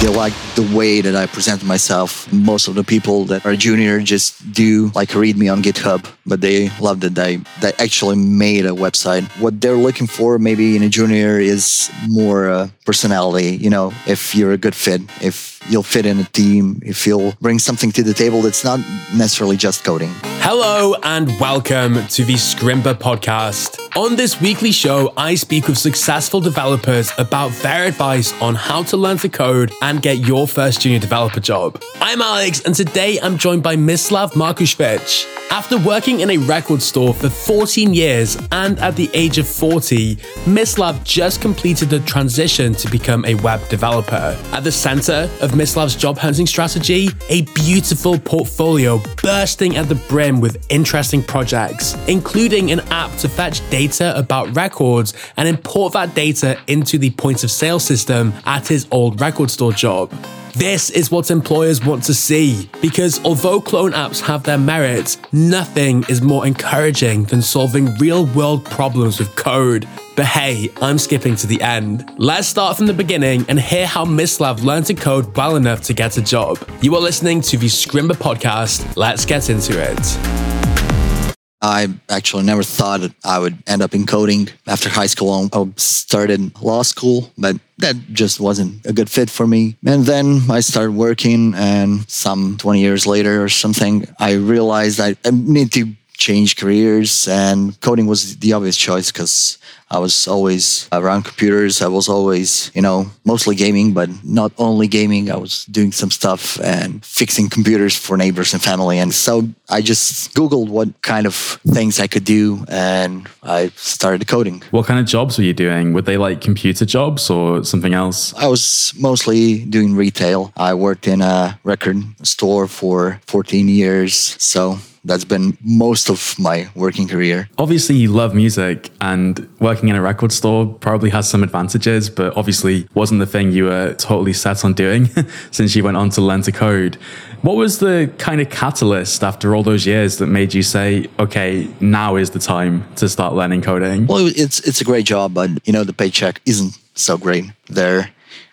They like the way that I present myself. Most of the people that are junior just do like read me on GitHub, but they love that I that actually made a website. What they're looking for maybe in a junior is more uh, personality. You know, if you're a good fit, if you'll fit in a team, if you'll bring something to the table that's not necessarily just coding. Hello and welcome to the Scrimba podcast. On this weekly show, I speak with successful developers about their advice on how to learn to code and get your first junior developer job. I'm Alex, and today I'm joined by Mislav Markušić. After working in a record store for 14 years and at the age of 40, Mislav just completed the transition to become a web developer. At the center of Mislav's job hunting strategy, a beautiful portfolio bursting at the brim with interesting projects, including an app to fetch data about records and import that data into the point of sale system at his old record store job. This is what employers want to see because although clone apps have their merits, nothing is more encouraging than solving real world problems with code. But hey, I'm skipping to the end. Let's start from the beginning and hear how Mislav learned to code well enough to get a job. You are listening to the Scrimba podcast. Let's get into it. I actually never thought I would end up in coding after high school. I started law school, but that just wasn't a good fit for me. And then I started working, and some 20 years later or something, I realized I, need to change careers, and coding was the obvious choice because I was always around computers. I was always, you know, mostly gaming, but not only gaming. I was doing some stuff and fixing computers for neighbors and family. And so I just Googled what kind of things I could do and I started coding. What kind of jobs were you doing? Were they like computer jobs or something else? I was mostly doing retail. I worked in a record store for 14 years. So that's been most of my working career. Obviously, you love music, and working in a record store probably has some advantages, but obviously wasn't the thing you were totally set on doing since you went on to learn to code. What was the kind of catalyst after all those years that made you say, okay, now is the time to start learning coding? Well, it's it's a great job, but you know the paycheck isn't so great there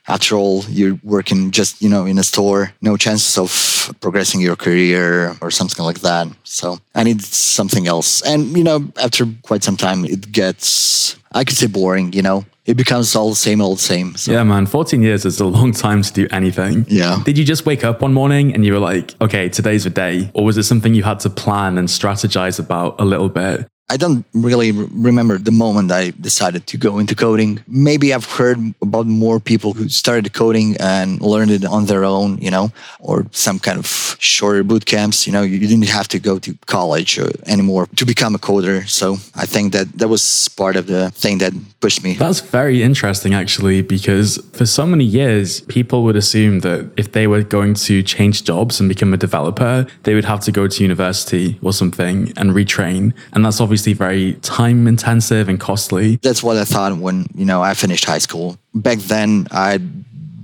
after all, you're working just, you know, in a store, no chances of progressing your career or something like that. So I need something else. And, you know, after quite some time, it gets, I could say boring, you know, it becomes all the same old same. So. Yeah, man, 14 years is a long time to do anything. Yeah. Did you just wake up one morning and you were like, okay, today's the day? Or was it something you had to plan and strategize about a little bit? I don't really remember the moment I decided to go into coding. Maybe I've heard about more people who started coding and learned it on their own, you know, or some kind of shorter boot camps. You know, you didn't have to go to college anymore to become a coder. So I think that that was part of the thing that pushed me. That's very interesting, actually, because for so many years, people would assume that if they were going to change jobs and become a developer, they would have to go to university or something and retrain. And that's obviously obviously very time intensive and costly. That's what I thought when, you know, I finished high school. Back then, I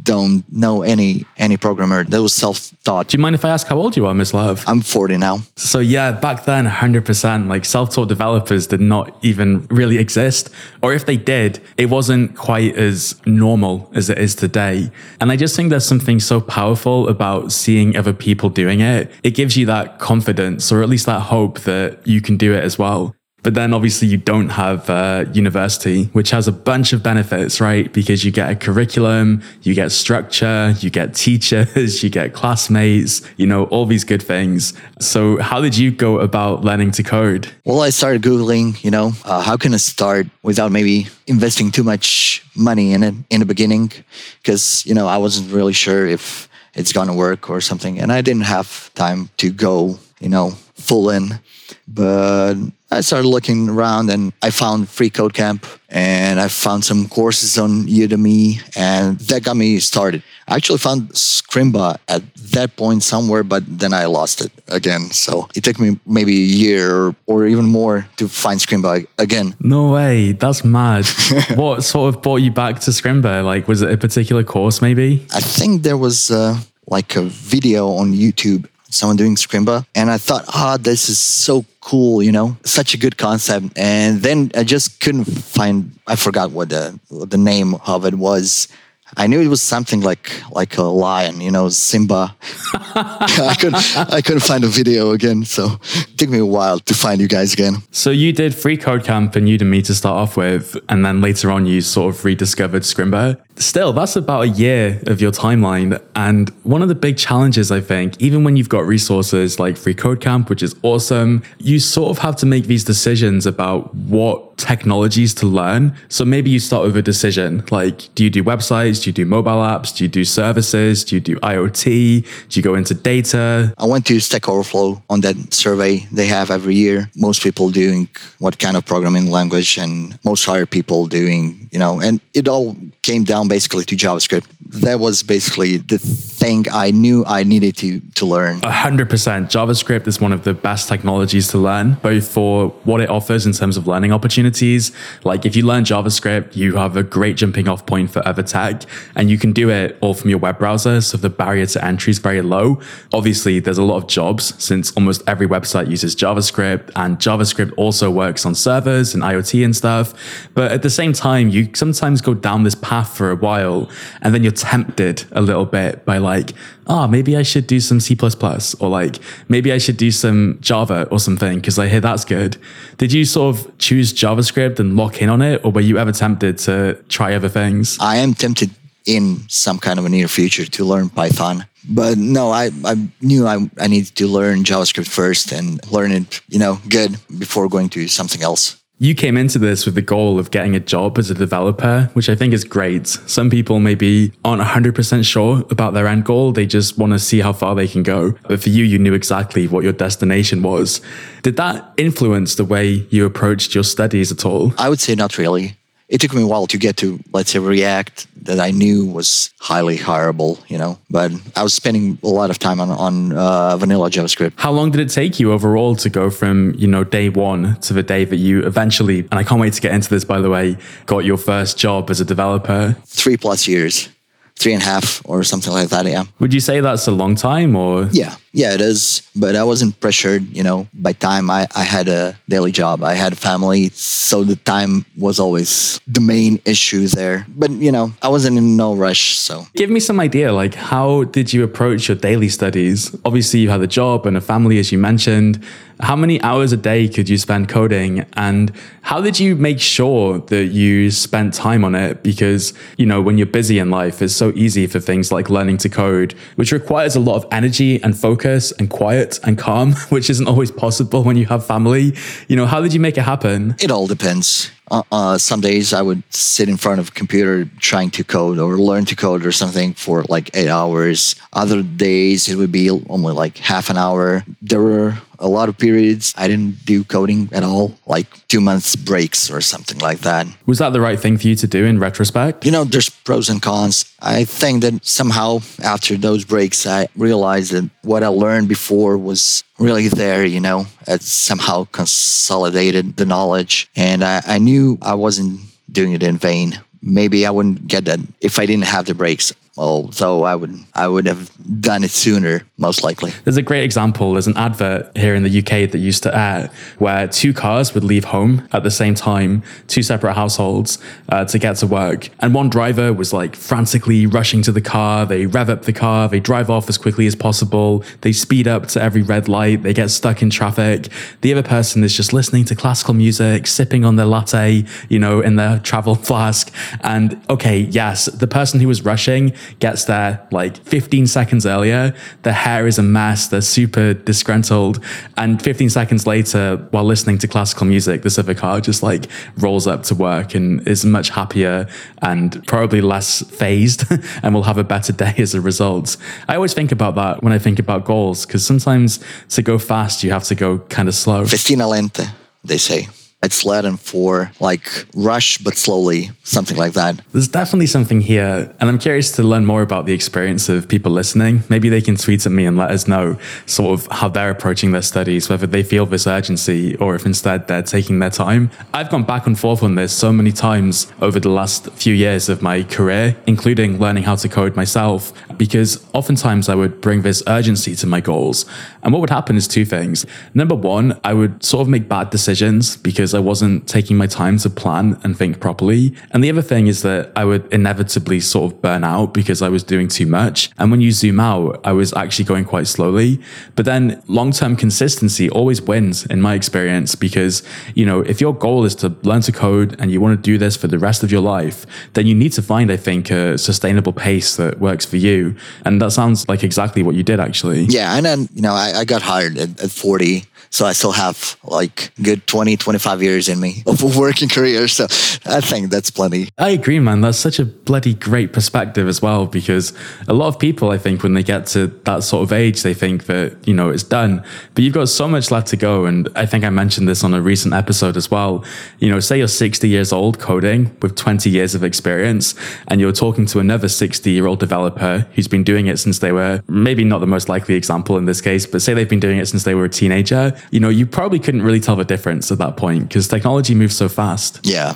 don't know any any programmer. That was self-taught. Do you mind if I ask how old you are, Mislav? I'm 40 now. So yeah, back then, 100%, like self-taught developers did not even really exist. Or if they did, it wasn't quite as normal as it is today. And I just think there's something so powerful about seeing other people doing it. It gives you that confidence, or at least that hope that you can do it as well. But then obviously you don't have uh, university, which has a bunch of benefits, right? Because you get a curriculum, you get structure, you get teachers, you get classmates, you know, all these good things. So how did you go about learning to code? Well, I started Googling, you know, uh, how can I start without maybe investing too much money in it in the beginning? Because, you know, I wasn't really sure if it's going to work or something. And I didn't have time to go, you know, full in. But I started looking around and I found Free Code Camp and I found some courses on Udemy and that got me started. I actually found Scrimba at that point somewhere, but then I lost it again. So it took me maybe a year or even more to find Scrimba again. No way. That's mad. what sort of brought you back to Scrimba? Like, was it a particular course maybe? I think there was uh, like a video on YouTube someone doing Scrimba. And I thought, ah, oh, this is so cool, you know, such a good concept. And then I just couldn't find, I forgot what the, what the name of it was. I knew it was something like like a lion, you know, Simba. I couldn't I couldn't find a video again, so it took me a while to find you guys again. So you did Free Code Camp and Udemy to start off with, and then later on you sort of rediscovered Scrimba. Still, that's about a year of your timeline. And one of the big challenges, I think, even when you've got resources like Free Code Camp, which is awesome, you sort of have to make these decisions about what technologies to learn. So maybe you start with a decision like, do you do websites? Do you do mobile apps? Do you do services? Do you do IoT? Do you go into data? I went to Stack Overflow on that survey they have every year. Most people doing what kind of programming language and most hired people doing, you know, and it all came down basically to JavaScript. That was basically the thing I knew I needed to to learn. A hundred percent. JavaScript is one of the best technologies to learn, both for what it offers in terms of learning opportunities. Like if you learn JavaScript, you have a great jumping off point for other tech, and you can do it all from your web browser. So the barrier to entry is very low. Obviously, there's a lot of jobs since almost every website uses JavaScript, and JavaScript also works on servers and IoT and stuff. But at the same time, you sometimes go down this path for a while, and then you're tempted a little bit by like, oh, maybe I should do some C or like maybe I should do some Java or something because I hear that's good. Did you sort of choose JavaScript and lock in on it, or were you ever tempted to try other things? I am tempted in some kind of a near future to learn Python. But no, I, I knew I, I needed to learn JavaScript first and learn it, you know, good before going to something else. You came into this with the goal of getting a job as a developer, which I think is great. Some people maybe aren't 100% sure about their end goal. They just want to see how far they can go. But for you, you knew exactly what your destination was. Did that influence the way you approached your studies at all? I would say not really it took me a while to get to let's say react that i knew was highly hireable you know but i was spending a lot of time on, on uh, vanilla javascript. How long did it take you overall to go from you know day one to the day that you eventually and i can't wait to get into this by the way got your first job as a developer? Three plus years three and a half or something like that. Yeah. Would you say that's a long time or? Yeah, yeah, it is. But I wasn't pressured. You know, by time I, I had a daily job, I had a family, so the time was always the main issue there. But you know, I wasn't in no rush. So give me some idea. Like, how did you approach your daily studies? Obviously, you had a job and a family, as you mentioned. How many hours a day could you spend coding? And how did you make sure that you spent time on it? Because, you know, when you're busy in life, it's so easy for things like learning to code, which requires a lot of energy and focus and quiet and calm, which isn't always possible when you have family. You know, how did you make it happen? It all depends. Uh, uh, some days I would sit in front of a computer trying to code or learn to code or something for like eight hours. Other days it would be only like half an hour. There were a lot of periods I didn't do coding at all, like two months breaks or something like that. Was that the right thing for you to do in retrospect? You know, there's pros and cons. I think that somehow after those breaks, I realized that what I learned before was really there, you know, it somehow consolidated the knowledge. And I, I knew I wasn't doing it in vain. Maybe I wouldn't get that if I didn't have the breaks although I would I would have done it sooner, most likely. There's a great example. There's an advert here in the UK that used to air where two cars would leave home at the same time, two separate households uh, to get to work, and one driver was like frantically rushing to the car. They rev up the car, they drive off as quickly as possible, they speed up to every red light, they get stuck in traffic. The other person is just listening to classical music, sipping on their latte, you know, in their travel flask. And okay, yes, the person who was rushing gets there like 15 seconds earlier. Their hair is a mess. They're super disgruntled. And 15 seconds later, while listening to classical music, the Civic car just like rolls up to work and is much happier and probably less phased and will have a better day as a result. I always think about that when I think about goals because sometimes to go fast, you have to go kind of slow. Festina lente, they say. It's Latin for like rush but slowly, something like that. There's definitely something here. And I'm curious to learn more about the experience of people listening. Maybe they can tweet at me and let us know sort of how they're approaching their studies, whether they feel this urgency or if instead they're taking their time. I've gone back and forth on this so many times over the last few years of my career, including learning how to code myself, because oftentimes I would bring this urgency to my goals. And what would happen is two things. Number one, I would sort of make bad decisions because because I wasn't taking my time to plan and think properly. And the other thing is that I would inevitably sort of burn out because I was doing too much. And when you zoom out, I was actually going quite slowly. But then long term consistency always wins in my experience because, you know, if your goal is to learn to code and you want to do this for the rest of your life, then you need to find, I think, a sustainable pace that works for you. And that sounds like exactly what you did actually. Yeah. And then, you know, I, I got hired at, at 40 so I still have like good 20, 25 years in me of working career. So I think that's plenty. I agree, man. That's such a bloody great perspective as well, because a lot of people, I think, when they get to that sort of age, they think that, you know, it's done. But you've got so much left to go. And I think I mentioned this on a recent episode as well. You know, say you're 60 years old coding with 20 years of experience, and you're talking to another 60 year old developer who's been doing it since they were maybe not the most likely example in this case, but say they've been doing it since they were a teenager you know, you probably couldn't really tell the difference at that point because technology moves so fast. Yeah.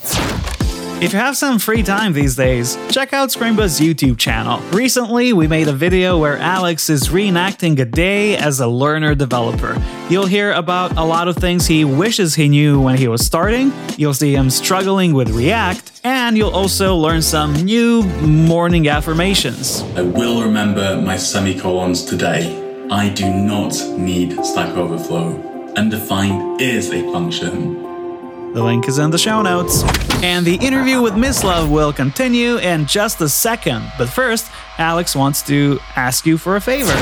If you have some free time these days, check out Scrimba's YouTube channel. Recently, we made a video where Alex is reenacting a day as a learner developer. You'll hear about a lot of things he wishes he knew when he was starting, you'll see him struggling with React, and you'll also learn some new morning affirmations. I will remember my semicolons today. I do not need Stack Overflow. Undefined is a function. The link is in the show notes. And the interview with Mislav will continue in just a second. But first, Alex wants to ask you for a favor.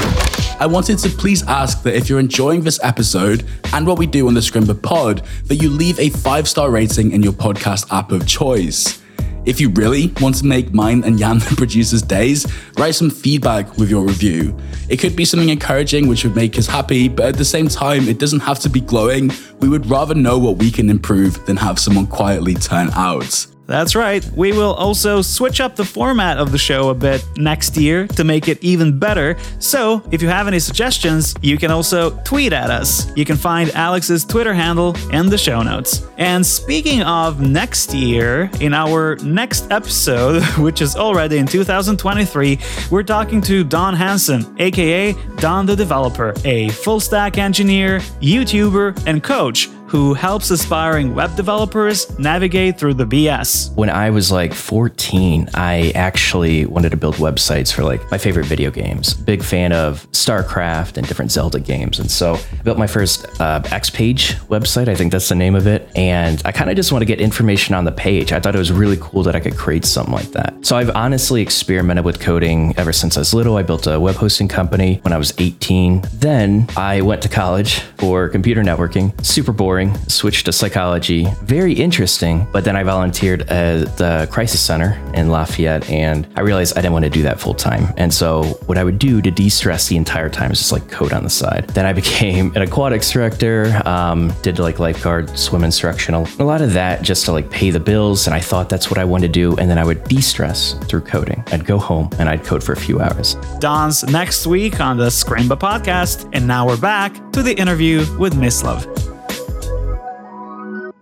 I wanted to please ask that if you're enjoying this episode and what we do on the Scrimba pod, that you leave a five star rating in your podcast app of choice. If you really want to make mine and Jan the producer's days, write some feedback with your review. It could be something encouraging which would make us happy, but at the same time, it doesn't have to be glowing. We would rather know what we can improve than have someone quietly turn out. That's right, we will also switch up the format of the show a bit next year to make it even better. So, if you have any suggestions, you can also tweet at us. You can find Alex's Twitter handle in the show notes. And speaking of next year, in our next episode, which is already in 2023, we're talking to Don Hansen, aka Don the Developer, a full stack engineer, YouTuber, and coach who helps aspiring web developers navigate through the BS. When I was like 14, I actually wanted to build websites for like my favorite video games. Big fan of StarCraft and different Zelda games. And so I built my first uh, XPage website. I think that's the name of it. And I kind of just want to get information on the page. I thought it was really cool that I could create something like that. So I've honestly experimented with coding ever since I was little. I built a web hosting company when I was 18. Then I went to college for computer networking. Super boring switched to psychology. Very interesting, but then I volunteered at the crisis center in Lafayette and I realized I didn't want to do that full time. And so what I would do to de-stress the entire time is just like code on the side. Then I became an aquatics director, um, did like lifeguard, swim instructional, a lot of that just to like pay the bills. And I thought that's what I wanted to do. And then I would de-stress through coding. I'd go home and I'd code for a few hours. Don's next week on the Scrimba podcast. And now we're back to the interview with Mislav.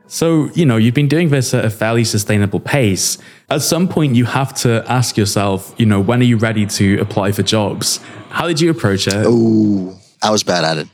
So, you know, you've been doing this at a fairly sustainable pace. At some point, you have to ask yourself, you know, when are you ready to apply for jobs? How did you approach it? Oh, I was bad at it.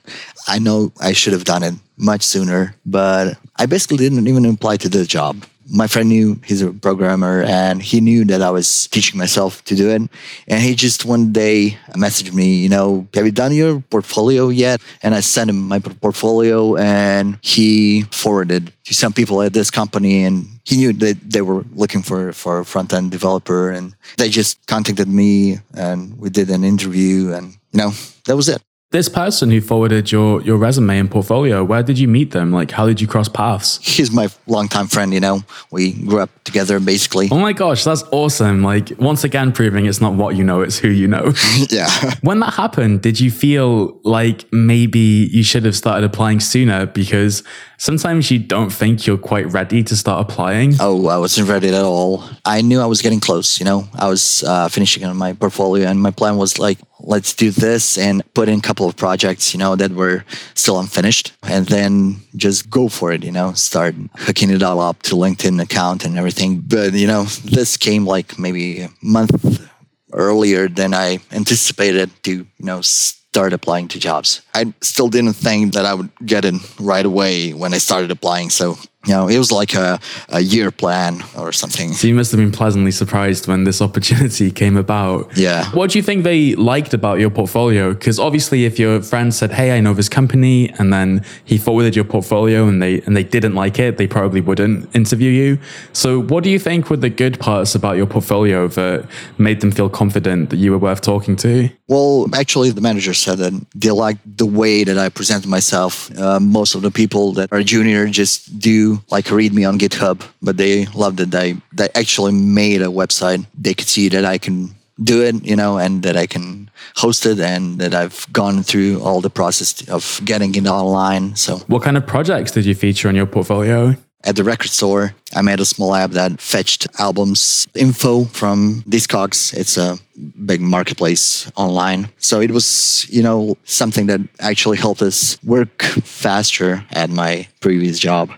I know I should have done it much sooner, but I basically didn't even apply to the job my friend knew he's a programmer and he knew that I was teaching myself to do it. And he just one day messaged me, you know, have you done your portfolio yet? And I sent him my portfolio and he forwarded to some people at this company and he knew that they were looking for, for a front end developer and they just contacted me and we did an interview and, you know, that was it this person who forwarded your your resume and portfolio where did you meet them? Like how did you cross paths? He's my longtime friend you know. We grew up together basically. Oh my gosh that's awesome. Like once again proving it's not what you know it's who you know. Yeah. When that happened did you feel like maybe you should have started applying sooner? Because sometimes you don't think you're quite ready to start applying. Oh i wasn't ready at all. I knew i was getting close you know. I was uh, finishing on my portfolio and my plan was like let's do this and put in a couple of projects, you know, that were still unfinished and then just go for it, you know, start hooking it all up to LinkedIn account and everything. But, you know, this came like maybe a month earlier than I anticipated to, you know, start applying to jobs. I still didn't think that I would get it right away when I started applying. So You know, it was like a, a year plan or something. So you must have been pleasantly surprised when this opportunity came about. Yeah. What do you think they liked about your portfolio? Because obviously, if your friend said, "Hey, I know this company," and then he forwarded your portfolio and they and they didn't like it, they probably wouldn't interview you. So, what do you think were the good parts about your portfolio that made them feel confident that you were worth talking to? Well, actually, the manager said that they liked the way that I presented myself. Uh, most of the people that are junior just do like read me on GitHub, but they loved that I they actually made a website. They could see that I can do it, you know, and that I can host it, and that I've gone through all the process of getting it online. So What kind of projects did you feature on your portfolio? at the record store, I made a small app that fetched albums info from Discogs. It's a big marketplace online. So it was, you know, something that actually helped us work faster at my previous job.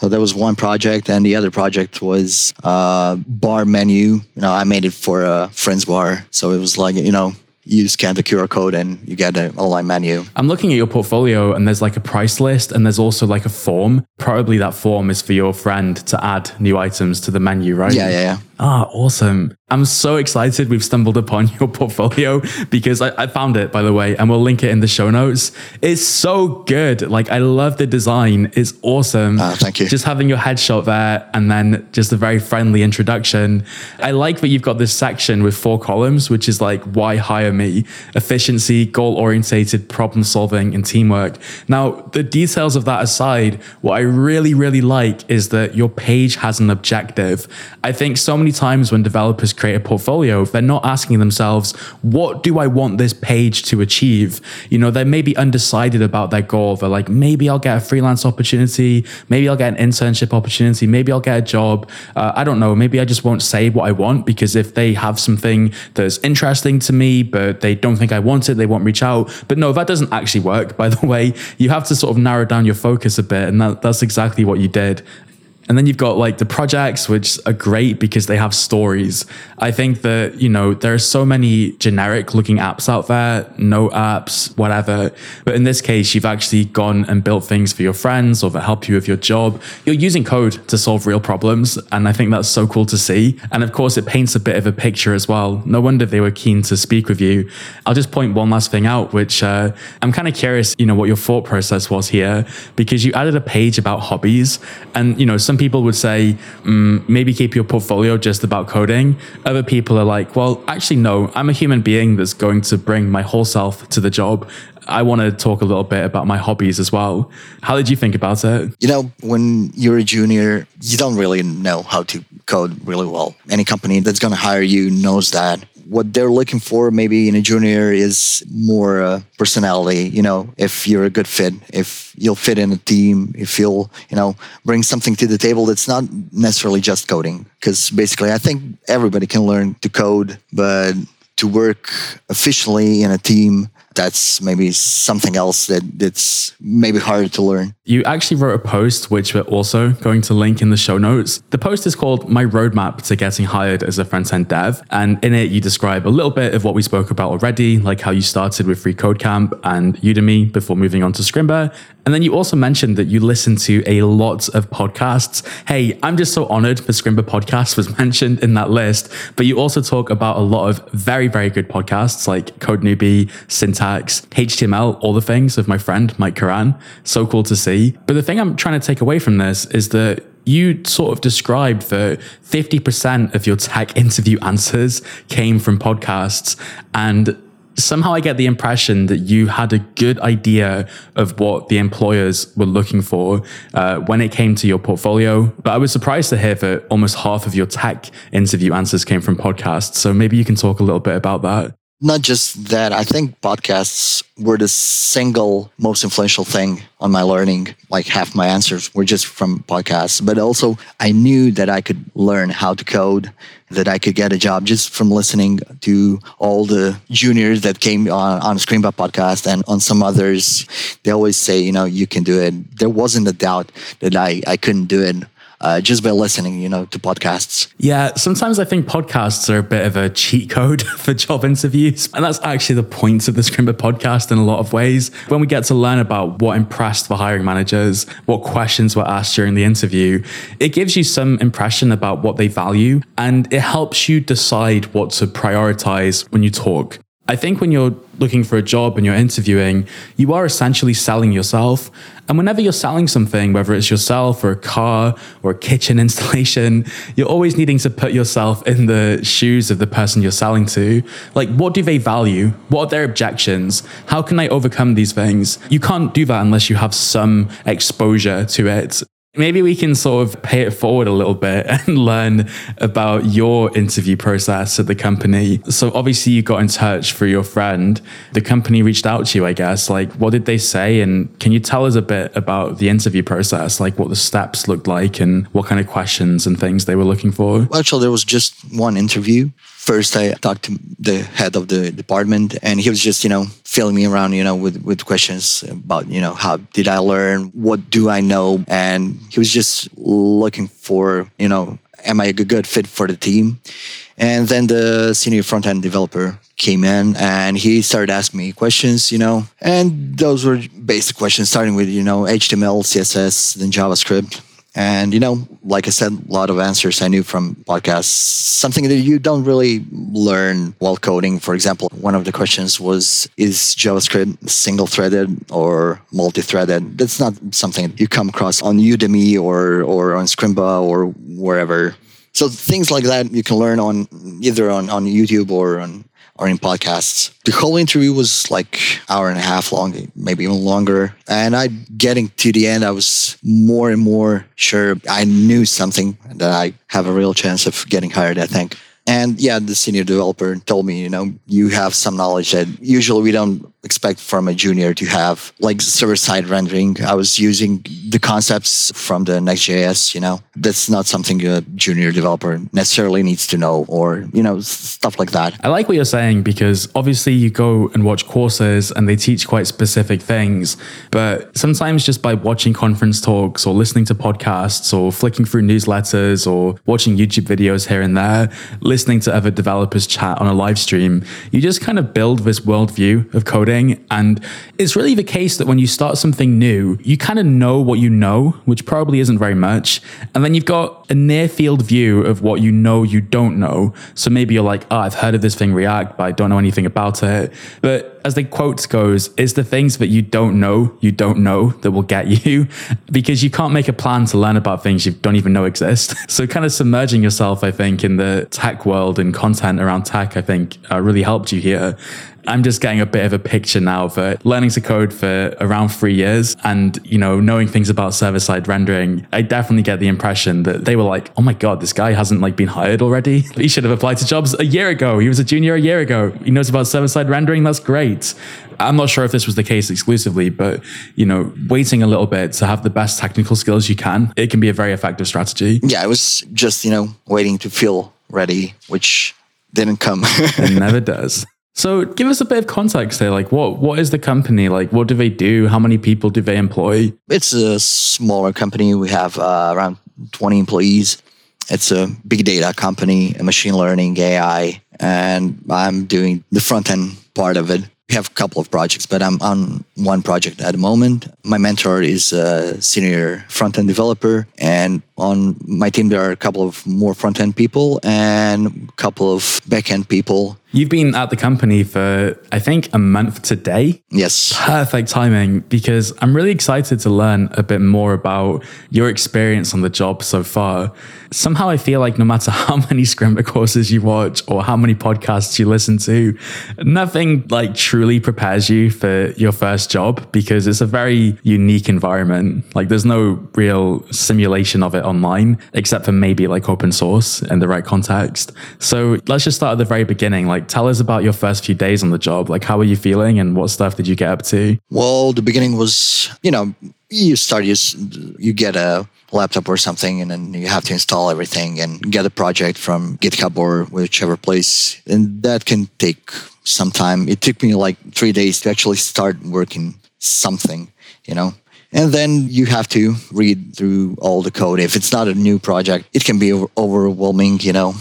So that was one project, and the other project was uh, bar menu. You know, I made it for a friend's bar, so it was like you know, you scan the QR code and you get an online menu. I'm looking at your portfolio and there's like a price list and there's also like a form. Probably that form is for your friend to add new items to the menu, right? Yeah, yeah, yeah. Ah, awesome. I'm so excited we've stumbled upon your portfolio because I, I, found it, by the way, and we'll link it in the show notes. It's so good. Like, I love the design. It's awesome. Ah, thank you. Just having your headshot there and then just a very friendly introduction. I like that you've got this section with four columns, which is like, why hire me? Efficiency, goal orientated, problem solving, and teamwork. Now, the details of that aside, what I really, really like is that your page has an objective. I think so many times when developers create a portfolio, they're not asking themselves, what do I want this page to achieve? You know, they may be undecided about their goal. They're like, maybe I'll get a freelance opportunity. Maybe I'll get an internship opportunity. Maybe I'll get a job. Uh, I don't know. Maybe I just won't say what I want because if they have something that's interesting to me, but they don't think I want it, they won't reach out. But no, that doesn't actually work, by the way. You have to sort of narrow down your focus a bit. And that, that's exactly what you did. And then you've got like the projects, which are great because they have stories. I think that, you know, there are so many generic looking apps out there, no apps, whatever. But in this case, you've actually gone and built things for your friends or that help you with your job. You're using code to solve real problems. And I think that's so cool to see. And of course, it paints a bit of a picture as well. No wonder they were keen to speak with you. I'll just point one last thing out, which uh, I'm kind of curious, you know, what your thought process was here because you added a page about hobbies and, you know, some some people would say mm, maybe keep your portfolio just about coding. Other people are like, well, actually, no, I'm a human being that's going to bring my whole self to the job. I want to talk a little bit about my hobbies as well. How did you think about it? You know, when you're a junior, you don't really know how to code really well. Any company that's going to hire you knows that what they're looking for maybe in a junior is more uh, personality you know if you're a good fit if you'll fit in a team if you'll you know bring something to the table that's not necessarily just coding. Because basically i think everybody can learn to code but to work efficiently in a team that's maybe something else that that's maybe harder to learn. You actually wrote a post, which we're also going to link in the show notes. The post is called My Roadmap to Getting Hired as a Front End Dev. And in it, you describe a little bit of what we spoke about already, like how you started with Free Code Camp and Udemy before moving on to Scrimba. And then you also mentioned that you listen to a lot of podcasts. Hey, I'm just so honored the Scrimba podcast was mentioned in that list. But you also talk about a lot of very, very good podcasts like Code Newbie, Syntax, HTML, all the things of my friend Mike Karan. So cool to see. But the thing I'm trying to take away from this is that you sort of described that 50% of your tech interview answers came from podcasts and somehow I get the impression that you had a good idea of what the employers were looking for uh, when it came to your portfolio. But I was surprised to hear that almost half of your tech interview answers came from podcasts. So maybe you can talk a little bit about that. Not just that, I think podcasts were the single most influential thing on my learning. Like half my answers were just from podcasts, but also I knew that I could learn how to code, that I could get a job just from listening to all the juniors that came on, on Scrimba podcast and on some others. They always say, you know, you can do it. There wasn't a doubt that I, I couldn't do it. Uh, just by listening, you know, to podcasts. Yeah, sometimes I think podcasts are a bit of a cheat code for job interviews. And that's actually the point of the Scrimba podcast in a lot of ways. When we get to learn about what impressed the hiring managers, what questions were asked during the interview, it gives you some impression about what they value and it helps you decide what to prioritize when you talk. I think when you're looking for a job and you're interviewing, you are essentially selling yourself. And whenever you're selling something, whether it's yourself or a car or a kitchen installation, you're always needing to put yourself in the shoes of the person you're selling to. Like, what do they value? What are their objections? How can I overcome these things? You can't do that unless you have some exposure to it. Maybe we can sort of pay it forward a little bit and learn about your interview process at the company. So, obviously, you got in touch for your friend. The company reached out to you, I guess. Like, what did they say? And can you tell us a bit about the interview process, like what the steps looked like and what kind of questions and things they were looking for? Well, actually, there was just one interview. First, I talked to the head of the department, and he was just, you know, filling me around, you know, with, with questions about, you know, how did I learn? What do I know? And he was just looking for, you know, am I a good fit for the team? And then the senior front end developer came in and he started asking me questions, you know, and those were basic questions, starting with, you know, HTML, CSS, then JavaScript. And, you know, like I said, a lot of answers I knew from podcasts, something that you don't really learn while coding. For example, one of the questions was Is JavaScript single threaded or multi threaded? That's not something you come across on Udemy or, or on Scrimba or wherever. So things like that you can learn on either on, on YouTube or on or in podcasts. The whole interview was like hour and a half long, maybe even longer. And I getting to the end, I was more and more sure I knew something that I have a real chance of getting hired, I think. And yeah, the senior developer told me, you know, you have some knowledge that usually we don't expect from a junior to have, like server side rendering. I was using the concepts from the Next.js, you know, that's not something a junior developer necessarily needs to know or, you know, stuff like that. I like what you're saying because obviously you go and watch courses and they teach quite specific things. But sometimes just by watching conference talks or listening to podcasts or flicking through newsletters or watching YouTube videos here and there, listening to other developers chat on a live stream, you just kind of build this worldview of coding and it's really the case that when you start something new, you kind of know what you know, which probably isn't very much. And then you've got a near field view of what you know you don't know. So maybe you're like, oh, I've heard of this thing React, but I don't know anything about it. But as the quotes goes, it's the things that you don't know, you don't know that will get you because you can't make a plan to learn about things you don't even know exist. So kind of submerging yourself, I think, in the tech world and content around tech, I think uh, really helped you here. I'm just getting a bit of a picture now for uh, learning to code for around three years and, you know, knowing things about server side rendering. I definitely get the impression that they were like, oh my God, this guy hasn't like been hired already. He should have applied to jobs a year ago. He was a junior a year ago. He knows about server side rendering. That's great. I'm not sure if this was the case exclusively, but you know, waiting a little bit to have the best technical skills you can, it can be a very effective strategy. Yeah, I was just, you know, waiting to feel ready, which didn't come. it never does. So give us a bit of context there. Like what what is the company? Like what do they do? How many people do they employ? It's a smaller company. We have uh, around 20 employees. It's a big data company, a machine learning, AI, and I'm doing the front end part of it. We have a couple of projects, but I'm on one project at the moment. My mentor is a senior front end developer, and on my team there are a couple of more front end people and a couple of back end people. You've been at the company for, I think, a month today. Yes. Perfect timing because I'm really excited to learn a bit more about your experience on the job so far. Somehow I feel like no matter how many Scrimba courses you watch or how many podcasts you listen to, nothing like truly prepares you for your first job because it's a very unique environment. Like there's no real simulation of it online, except for maybe like open source in the right context. So let's just start at the very beginning. Like, tell us about your first few days on the job. Like, how were you feeling and what stuff did you get up to? Well, the beginning was, you know, you start, you, you get a laptop or something, and then you have to install everything and get a project from GitHub or whichever place. And that can take some time. It took me like three days to actually start working something, you know And then you have to read through all the code. If it's not a new project, it can be overwhelming, you know.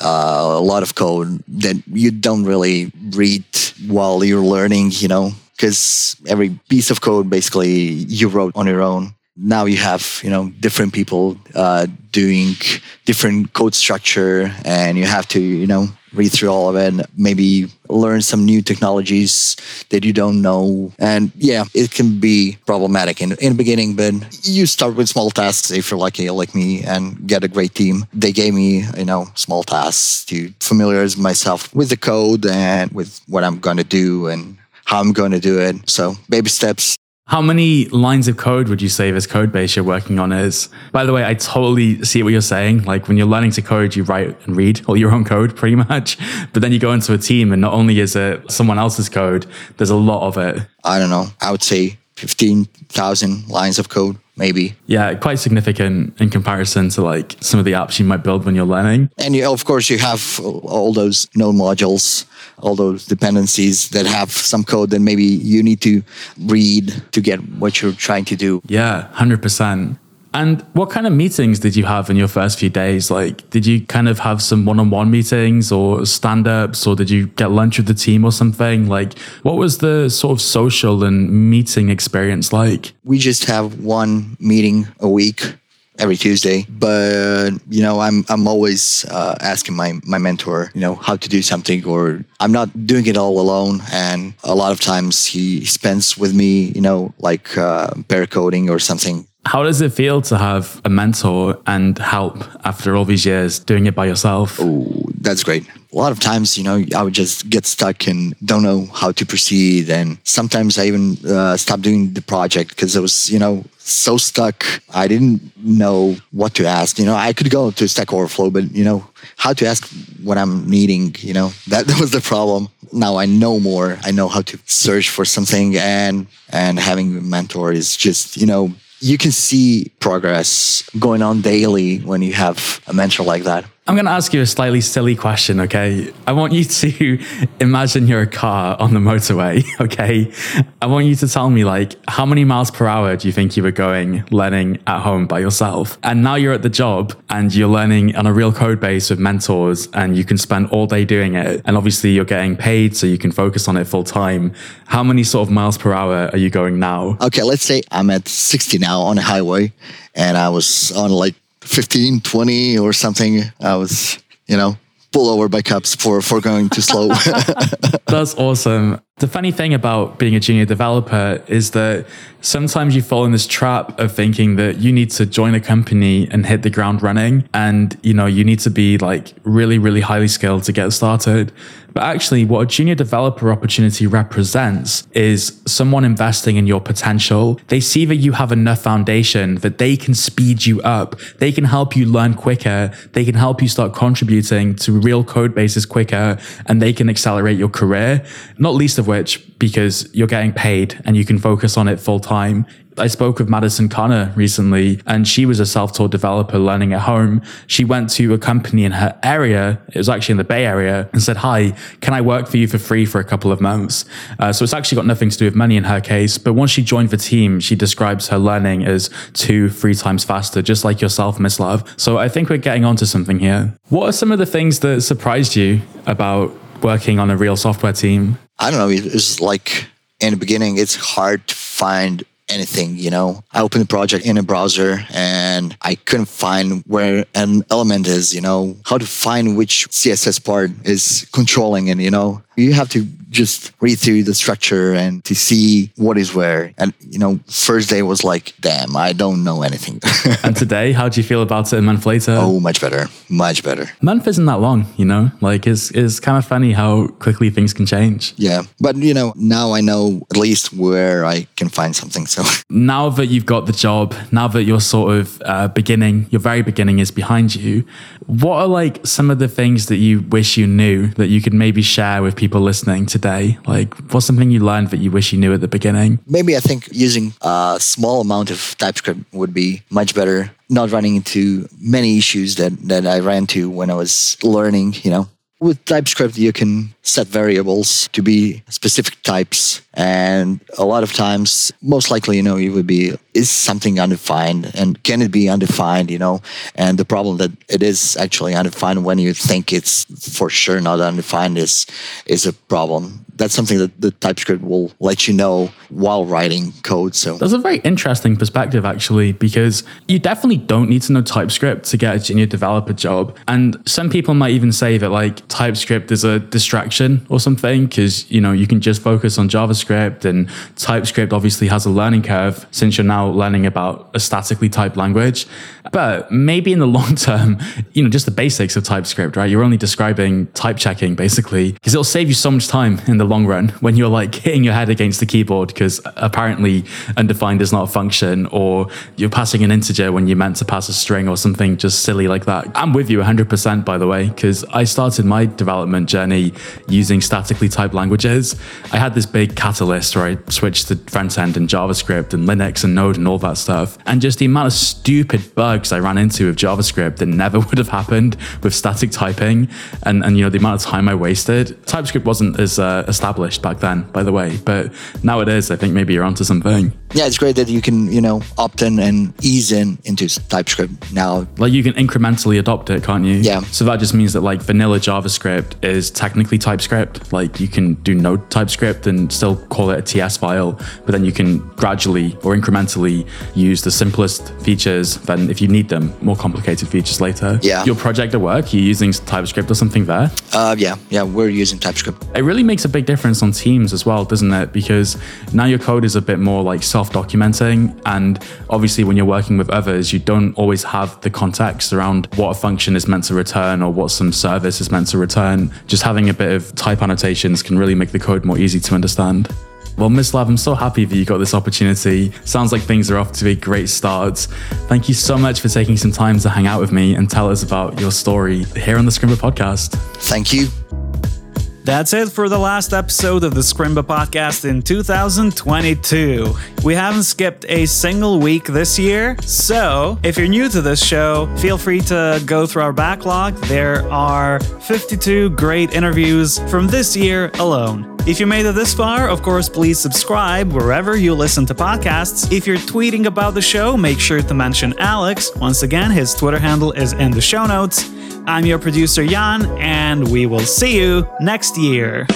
Uh, a lot of code that you don't really read while you're learning, you know, because every piece of code basically you wrote on your own. Now you have, you know, different people uh, doing different code structure, and you have to, you know, read through all of it, maybe learn some new technologies that you don't know. And yeah, it can be problematic in, in the beginning, but you start with small tasks if you're lucky like me and get a great team. They gave me, you know, small tasks to familiarize myself with the code and with what I'm going to do and how I'm going to do it. So baby steps. How many lines of code would you say this code base you're working on is? By the way, I totally see what you're saying. Like when you're learning to code, you write and read all your own code pretty much. But then you go into a team and not only is it someone else's code, there's a lot of it. I don't know. I would say 15,000 lines of code, maybe. Yeah, quite significant in comparison to like some of the apps you might build when you're learning. And you, of course, you have all those node modules, all those dependencies that have some code that maybe you need to read to get what you're trying to do. Yeah, 100%. And what kind of meetings did you have in your first few days? Like, did you kind of have some one on one meetings or stand ups, or did you get lunch with the team or something? Like, what was the sort of social and meeting experience like? We just have one meeting a week every Tuesday. But you know, I'm I'm always uh, asking my my mentor, you know, how to do something, or I'm not doing it all alone. And a lot of times he spends with me, you know, like uh, pair coding or something. How does it feel to have a mentor and help after all these years doing it by yourself? Oh, that's great. A lot of times, you know, I would just get stuck and don't know how to proceed. And sometimes I even uh, stopped doing the project because I was, you know, so stuck. I didn't know what to ask. You know, I could go to Stack Overflow, but, you know, how to ask what I'm needing, you know, that, that was the problem. Now I know more. I know how to search for something and, and having a mentor is just, you know, you can see progress going on daily when you have a mentor like that. I'm going to ask you a slightly silly question, okay? I want you to imagine you're a car on the motorway, okay? I want you to tell me, like, how many miles per hour do you think you were going learning at home by yourself? And now you're at the job and you're learning on a real code base with mentors and you can spend all day doing it. And obviously you're getting paid so you can focus on it full time. How many sort of miles per hour are you going now? Okay, let's say I'm at 60 now on a highway and I was on like 15, 20 or something. I was, you know, pulled over by cops for, for going too slow. That's awesome. The funny thing about being a junior developer is that sometimes you fall in this trap of thinking that you need to join a company and hit the ground running and you know you need to be like really really highly skilled to get started. But actually what a junior developer opportunity represents is someone investing in your potential. They see that you have enough foundation that they can speed you up. They can help you learn quicker. They can help you start contributing to real code bases quicker and they can accelerate your career. Not least of which because you're getting paid and you can focus on it full time. I spoke with Madison Kanna recently, and she was a self taught developer learning at home. She went to a company in her area, it was actually in the Bay Area, and said, Hi, can I work for you for free for a couple of months? Uh, so it's actually got nothing to do with money in her case. But once she joined the team, she describes her learning as two, three times faster, just like yourself, Mislav. So I think we're getting onto something here. What are some of the things that surprised you about working on a real software team? I don't know. It was like in the beginning, it's hard to find anything, you know. I opened the project in a browser and I couldn't find where an element is, you know, how to find which CSS part is controlling it, you know. You have to just read through the structure and to see what is where. And, you know, first day was like, damn, I don't know anything. and today, how do you feel about it a month later? Oh, much better. Much better. Month isn't that long, you know? Like, it's, it's kind of funny how quickly things can change. Yeah. But, you know, now I know at least where I can find something. So now that you've got the job, now that your sort of uh, beginning, your very beginning is behind you, what are like some of the things that you wish you knew that you could maybe share with people listening today? Like, what's something you learned that you wish you knew at the beginning? Maybe I think using a small amount of TypeScript would be much better. Not running into many issues that, that I ran to when I was learning, you know. With TypeScript, you can set variables to be specific types. And a lot of times, most likely, you know, it would be is something undefined and can it be undefined, you know? And the problem that it is actually undefined when you think it's for sure not undefined is is a problem that's something that the TypeScript will let you know while writing code. So that's a very interesting perspective, actually, because you definitely don't need to know TypeScript to get a junior developer job. And some people might even say that like TypeScript is a distraction or something because you know you can just focus on JavaScript and TypeScript obviously has a learning curve since you're now learning about a statically typed language. But maybe in the long term, you know, just the basics of TypeScript, right? You're only describing type checking basically because it'll save you so much time in the long run when you're like hitting your head against the keyboard because apparently undefined is not a function or you're passing an integer when you're meant to pass a string or something just silly like that. I'm with you 100% by the way because I started my development journey using statically typed languages. I had this big catalyst where I switched to front end and JavaScript and Linux and Node and all that stuff. And just the amount of stupid bugs I ran into with JavaScript that never would have happened with static typing and, and you know the amount of time I wasted. TypeScript wasn't as uh, established back then, by the way, but nowadays. I think maybe you're onto something. Yeah, it's great that you can, you know, opt in and ease in into TypeScript now. Like you can incrementally adopt it, can't you? Yeah. So that just means that like vanilla JavaScript is technically TypeScript. Like you can do no TypeScript and still call it a TS file, but then you can gradually or incrementally use the simplest features. Then if you need them, more complicated features later. Yeah. Your project at work, you're using TypeScript or something there? Uh, yeah, yeah, we're using TypeScript. It really makes a big difference on teams as well, doesn't it? Because now your code is a bit more like self-documenting, and obviously when you're working with others, you don't always have the context around what a function is meant to return or what some service is meant to return. Just having a bit of type annotations can really make the code more easy to understand. Well, Mislav, I'm so happy that you got this opportunity. Sounds like things are off to a great start. Thank you so much for taking some time to hang out with me and tell us about your story here on the Scrimba podcast. Thank you. That's it for the last episode of the Scrimba podcast in 2022. We haven't skipped a single week this year, so if you're new to this show, feel free to go through our backlog. There are 52 great interviews from this year alone. If you made it this far, of course, please subscribe wherever you listen to podcasts. If you're tweeting about the show, make sure to mention Alex. Once again, his Twitter handle is in the show notes. I'm your producer, Jan, and we will see you next year.